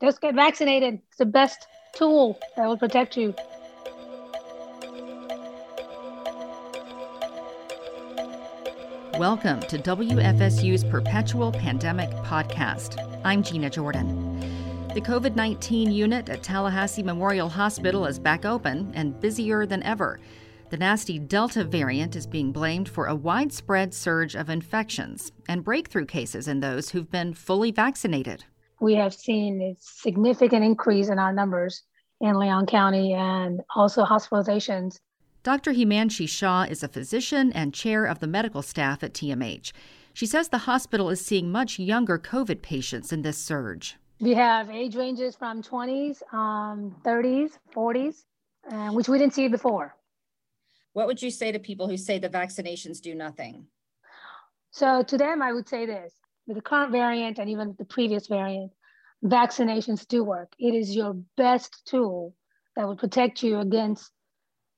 Just get vaccinated. It's the best tool that will protect you. Welcome to WFSU's Perpetual Pandemic Podcast. I'm Gina Jordan. The COVID 19 unit at Tallahassee Memorial Hospital is back open and busier than ever. The nasty Delta variant is being blamed for a widespread surge of infections and breakthrough cases in those who've been fully vaccinated. We have seen a significant increase in our numbers in Leon County and also hospitalizations. Dr. Himanshi Shah is a physician and chair of the medical staff at TMH. She says the hospital is seeing much younger COVID patients in this surge. We have age ranges from 20s, um, 30s, 40s, uh, which we didn't see before. What would you say to people who say the vaccinations do nothing? So to them, I would say this with the current variant and even the previous variant, vaccinations do work. It is your best tool that will protect you against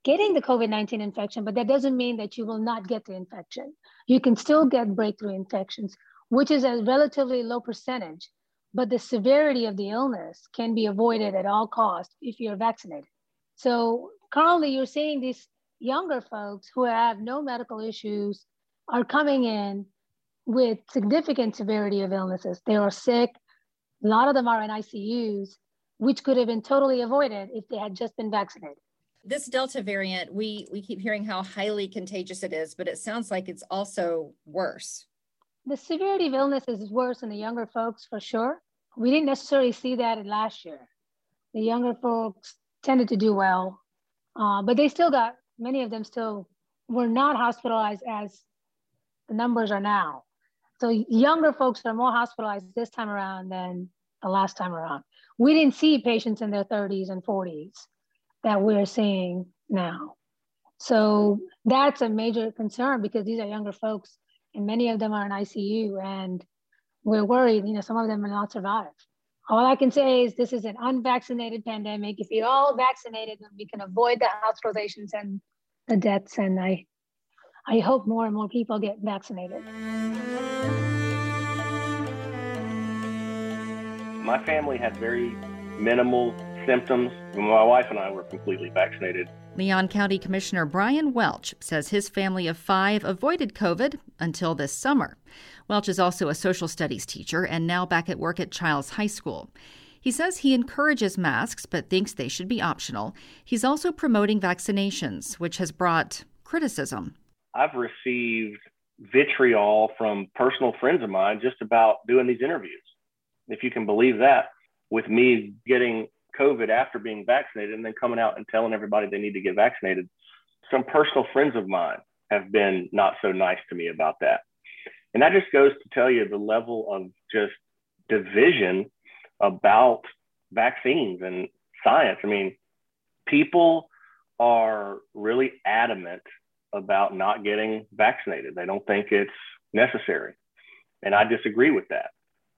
getting the COVID 19 infection, but that doesn't mean that you will not get the infection. You can still get breakthrough infections, which is a relatively low percentage, but the severity of the illness can be avoided at all costs if you're vaccinated. So currently, you're seeing these younger folks who have no medical issues are coming in with significant severity of illnesses. They are sick. A lot of them are in ICUs, which could have been totally avoided if they had just been vaccinated. This Delta variant, we we keep hearing how highly contagious it is, but it sounds like it's also worse. The severity of illness is worse in the younger folks for sure. We didn't necessarily see that in last year. The younger folks tended to do well, uh, but they still got many of them still were not hospitalized as the numbers are now. So younger folks are more hospitalized this time around than the last time around. We didn't see patients in their 30s and 40s that we're seeing now. So that's a major concern because these are younger folks and many of them are in ICU and we're worried, you know, some of them will not survive. All I can say is this is an unvaccinated pandemic. If you're all vaccinated, then we can avoid the hospitalizations and the deaths. And I, I hope more and more people get vaccinated. My family had very minimal symptoms. My wife and I were completely vaccinated. Leon County Commissioner Brian Welch says his family of five avoided COVID until this summer. Welch is also a social studies teacher and now back at work at Chiles High School. He says he encourages masks but thinks they should be optional. He's also promoting vaccinations, which has brought criticism. I've received vitriol from personal friends of mine just about doing these interviews, if you can believe that, with me getting COVID after being vaccinated and then coming out and telling everybody they need to get vaccinated. Some personal friends of mine have been not so nice to me about that. And that just goes to tell you the level of just division about vaccines and science. I mean, people are really adamant about not getting vaccinated. They don't think it's necessary. And I disagree with that.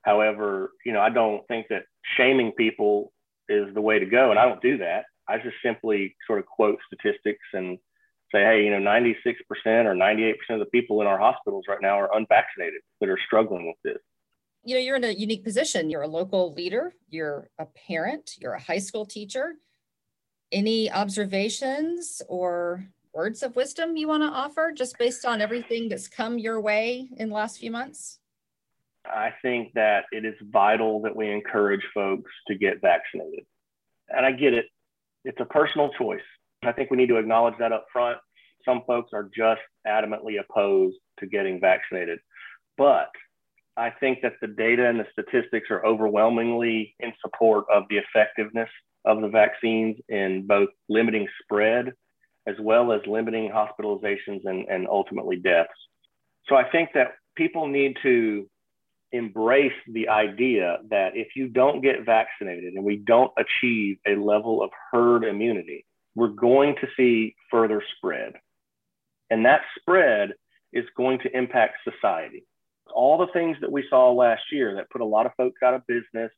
However, you know, I don't think that shaming people is the way to go. And I don't do that. I just simply sort of quote statistics and say, hey, you know, 96% or 98% of the people in our hospitals right now are unvaccinated that are struggling with this. You know, you're in a unique position. You're a local leader, you're a parent, you're a high school teacher. Any observations or words of wisdom you want to offer just based on everything that's come your way in the last few months? I think that it is vital that we encourage folks to get vaccinated. And I get it, it's a personal choice. I think we need to acknowledge that up front. Some folks are just adamantly opposed to getting vaccinated. But I think that the data and the statistics are overwhelmingly in support of the effectiveness of the vaccines in both limiting spread as well as limiting hospitalizations and, and ultimately deaths. So I think that people need to embrace the idea that if you don't get vaccinated and we don't achieve a level of herd immunity, we're going to see further spread. And that spread is going to impact society. All the things that we saw last year that put a lot of folks out of business,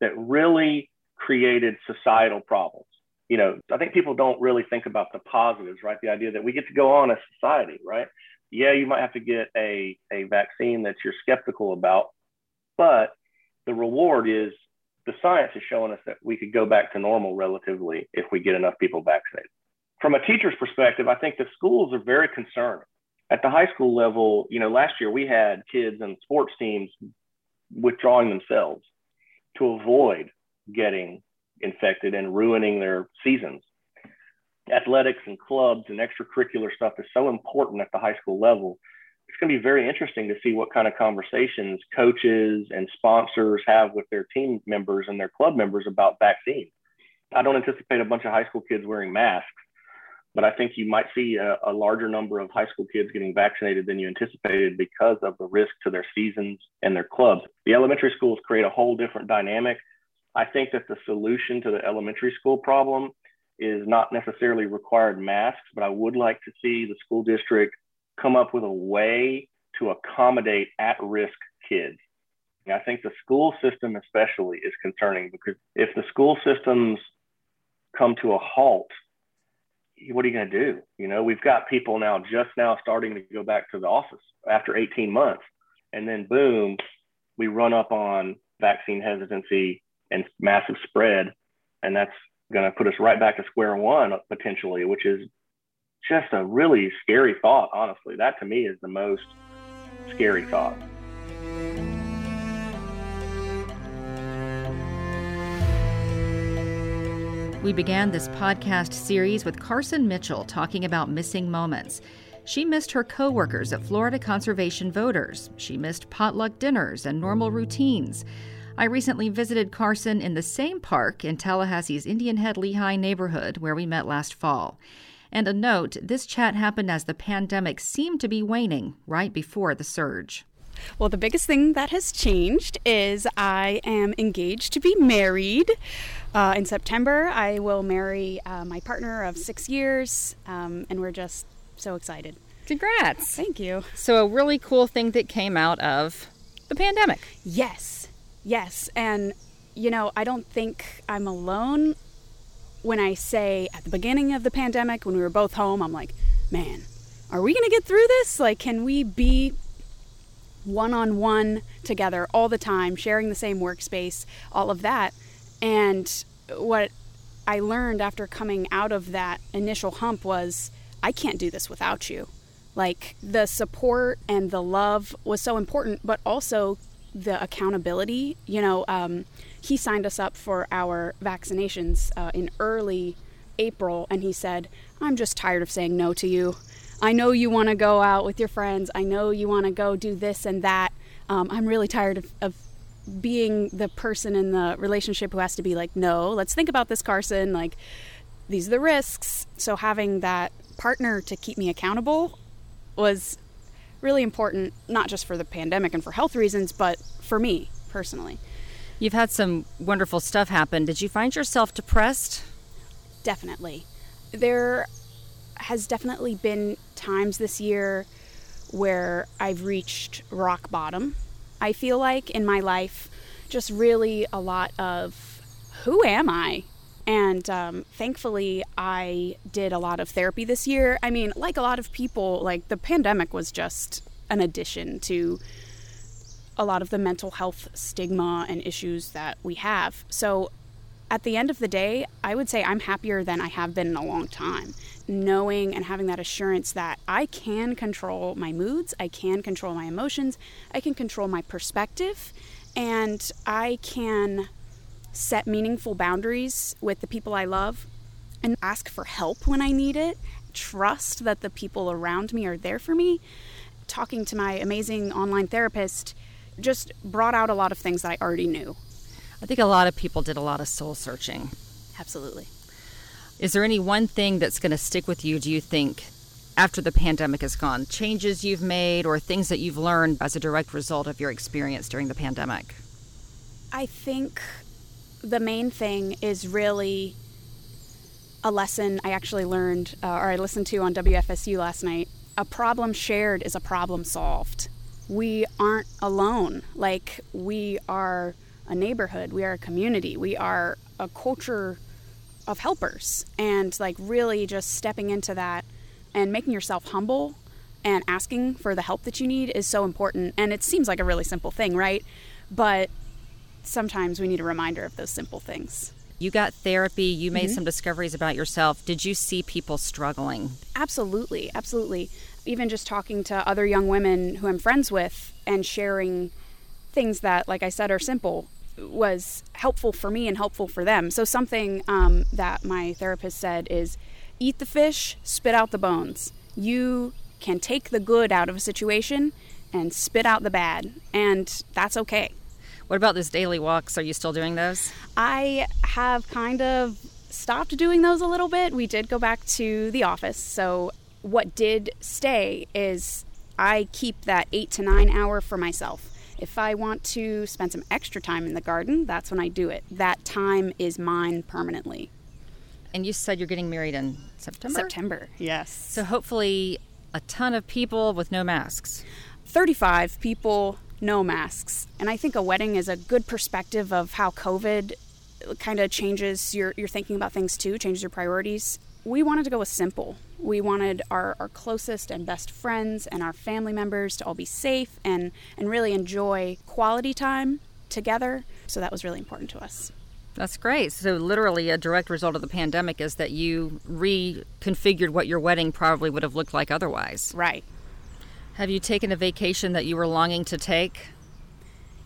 that really created societal problems. You know, I think people don't really think about the positives, right? The idea that we get to go on as society, right? Yeah, you might have to get a, a vaccine that you're skeptical about, but the reward is the science is showing us that we could go back to normal relatively if we get enough people vaccinated. From a teacher's perspective, I think the schools are very concerned. At the high school level, you know, last year we had kids and sports teams withdrawing themselves to avoid getting infected and ruining their seasons. Athletics and clubs and extracurricular stuff is so important at the high school level it's going to be very interesting to see what kind of conversations coaches and sponsors have with their team members and their club members about vaccines. I don't anticipate a bunch of high school kids wearing masks, but I think you might see a, a, larger number of high school kids getting vaccinated than you anticipated because of the risk to their seasons and their clubs. The elementary schools create a whole different dynamic. I think that the solution to the elementary school problem is not necessarily required masks, but I would like to see the school district come up with a way to accommodate at risk kids. And I think the school system, especially, is concerning because if the school systems come to a halt, what are you going to do? You know, we've got people now just now starting to go back to the office after 18 months. And then, boom, we run up on vaccine hesitancy and massive spread. And that's going to put us right back to square one potentially, which is just a really scary thought, honestly. That to me is the most scary thought. We began this podcast series with Carson Mitchell talking about missing moments. She missed her coworkers at Florida Conservation Voters. She missed potluck dinners and normal routines. I recently visited Carson in the same park in Tallahassee's Indian Head Lehigh neighborhood where we met last fall. And a note this chat happened as the pandemic seemed to be waning right before the surge. Well, the biggest thing that has changed is I am engaged to be married. Uh, in September, I will marry uh, my partner of six years, um, and we're just so excited. Congrats! Thank you. So, a really cool thing that came out of the pandemic. Yes, yes. And, you know, I don't think I'm alone when I say at the beginning of the pandemic, when we were both home, I'm like, man, are we going to get through this? Like, can we be one on one together all the time, sharing the same workspace, all of that? And what I learned after coming out of that initial hump was I can't do this without you. Like, the support and the love was so important, but also the accountability. You know, um, he signed us up for our vaccinations uh, in early April, and he said, I'm just tired of saying no to you. I know you want to go out with your friends. I know you want to go do this and that. Um, I'm really tired of, of being the person in the relationship who has to be like, no, let's think about this, Carson. Like, these are the risks. So, having that partner to keep me accountable was really important, not just for the pandemic and for health reasons, but for me personally. You've had some wonderful stuff happen. Did you find yourself depressed? Definitely. There has definitely been times this year where I've reached rock bottom. I feel like in my life, just really a lot of who am I? And um, thankfully, I did a lot of therapy this year. I mean, like a lot of people, like the pandemic was just an addition to a lot of the mental health stigma and issues that we have. So, at the end of the day, I would say I'm happier than I have been in a long time. Knowing and having that assurance that I can control my moods, I can control my emotions, I can control my perspective, and I can set meaningful boundaries with the people I love, and ask for help when I need it. Trust that the people around me are there for me. Talking to my amazing online therapist just brought out a lot of things that I already knew. I think a lot of people did a lot of soul searching. Absolutely. Is there any one thing that's going to stick with you, do you think, after the pandemic is gone? Changes you've made or things that you've learned as a direct result of your experience during the pandemic? I think the main thing is really a lesson I actually learned uh, or I listened to on WFSU last night. A problem shared is a problem solved. We aren't alone. Like, we are a neighborhood, we are a community, we are a culture of helpers. And, like, really just stepping into that and making yourself humble and asking for the help that you need is so important. And it seems like a really simple thing, right? But sometimes we need a reminder of those simple things. You got therapy, you made mm-hmm. some discoveries about yourself. Did you see people struggling? Absolutely, absolutely. Even just talking to other young women who I'm friends with and sharing things that, like I said, are simple was helpful for me and helpful for them. So, something um, that my therapist said is eat the fish, spit out the bones. You can take the good out of a situation and spit out the bad, and that's okay. What about those daily walks? Are you still doing those? I have kind of stopped doing those a little bit. We did go back to the office. So, what did stay is I keep that eight to nine hour for myself. If I want to spend some extra time in the garden, that's when I do it. That time is mine permanently. And you said you're getting married in September? September, yes. So, hopefully, a ton of people with no masks. 35 people no masks. And I think a wedding is a good perspective of how COVID kind of changes your, your thinking about things too, changes your priorities. We wanted to go with simple. We wanted our, our closest and best friends and our family members to all be safe and, and really enjoy quality time together. So that was really important to us. That's great. So, literally, a direct result of the pandemic is that you reconfigured what your wedding probably would have looked like otherwise. Right. Have you taken a vacation that you were longing to take?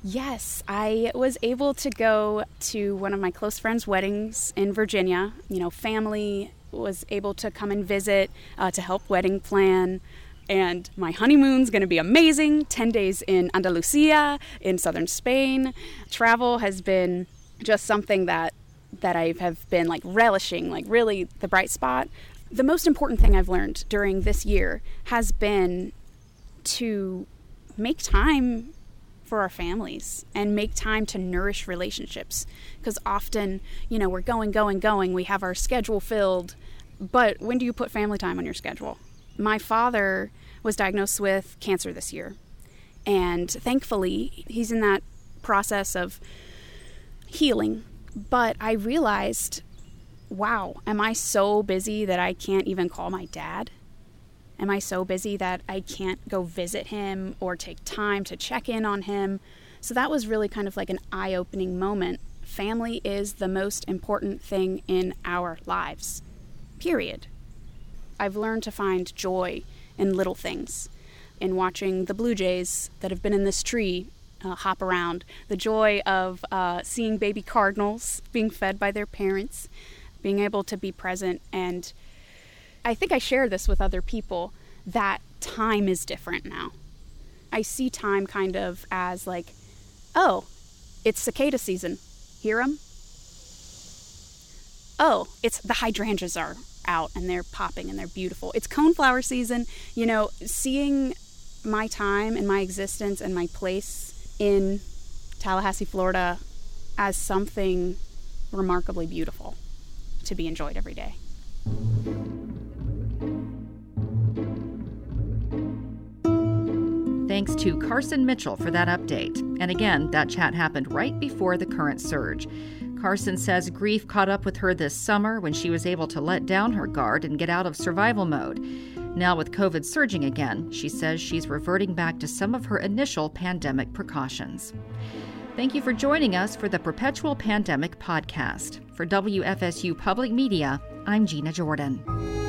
Yes, I was able to go to one of my close friends' weddings in Virginia. You know, family was able to come and visit uh, to help wedding plan. And my honeymoon's going to be amazing 10 days in Andalusia, in southern Spain. Travel has been just something that that I have been like relishing, like really the bright spot. The most important thing I've learned during this year has been to make time for our families and make time to nourish relationships. Because often you know we're going going going we have our schedule filled but when do you put family time on your schedule? My father was diagnosed with cancer this year and thankfully he's in that process of healing. But i realized wow am i so busy that i can't even call my dad Am I so busy that I can't go visit him or take time to check in on him? So that was really kind of like an eye opening moment. Family is the most important thing in our lives, period. I've learned to find joy in little things, in watching the blue jays that have been in this tree uh, hop around, the joy of uh, seeing baby cardinals being fed by their parents, being able to be present and I think I share this with other people that time is different now. I see time kind of as like, oh, it's cicada season. Hear them? Oh, it's the hydrangeas are out and they're popping and they're beautiful. It's coneflower season. You know, seeing my time and my existence and my place in Tallahassee, Florida as something remarkably beautiful to be enjoyed every day. Thanks to Carson Mitchell for that update. And again, that chat happened right before the current surge. Carson says grief caught up with her this summer when she was able to let down her guard and get out of survival mode. Now, with COVID surging again, she says she's reverting back to some of her initial pandemic precautions. Thank you for joining us for the Perpetual Pandemic podcast. For WFSU Public Media, I'm Gina Jordan.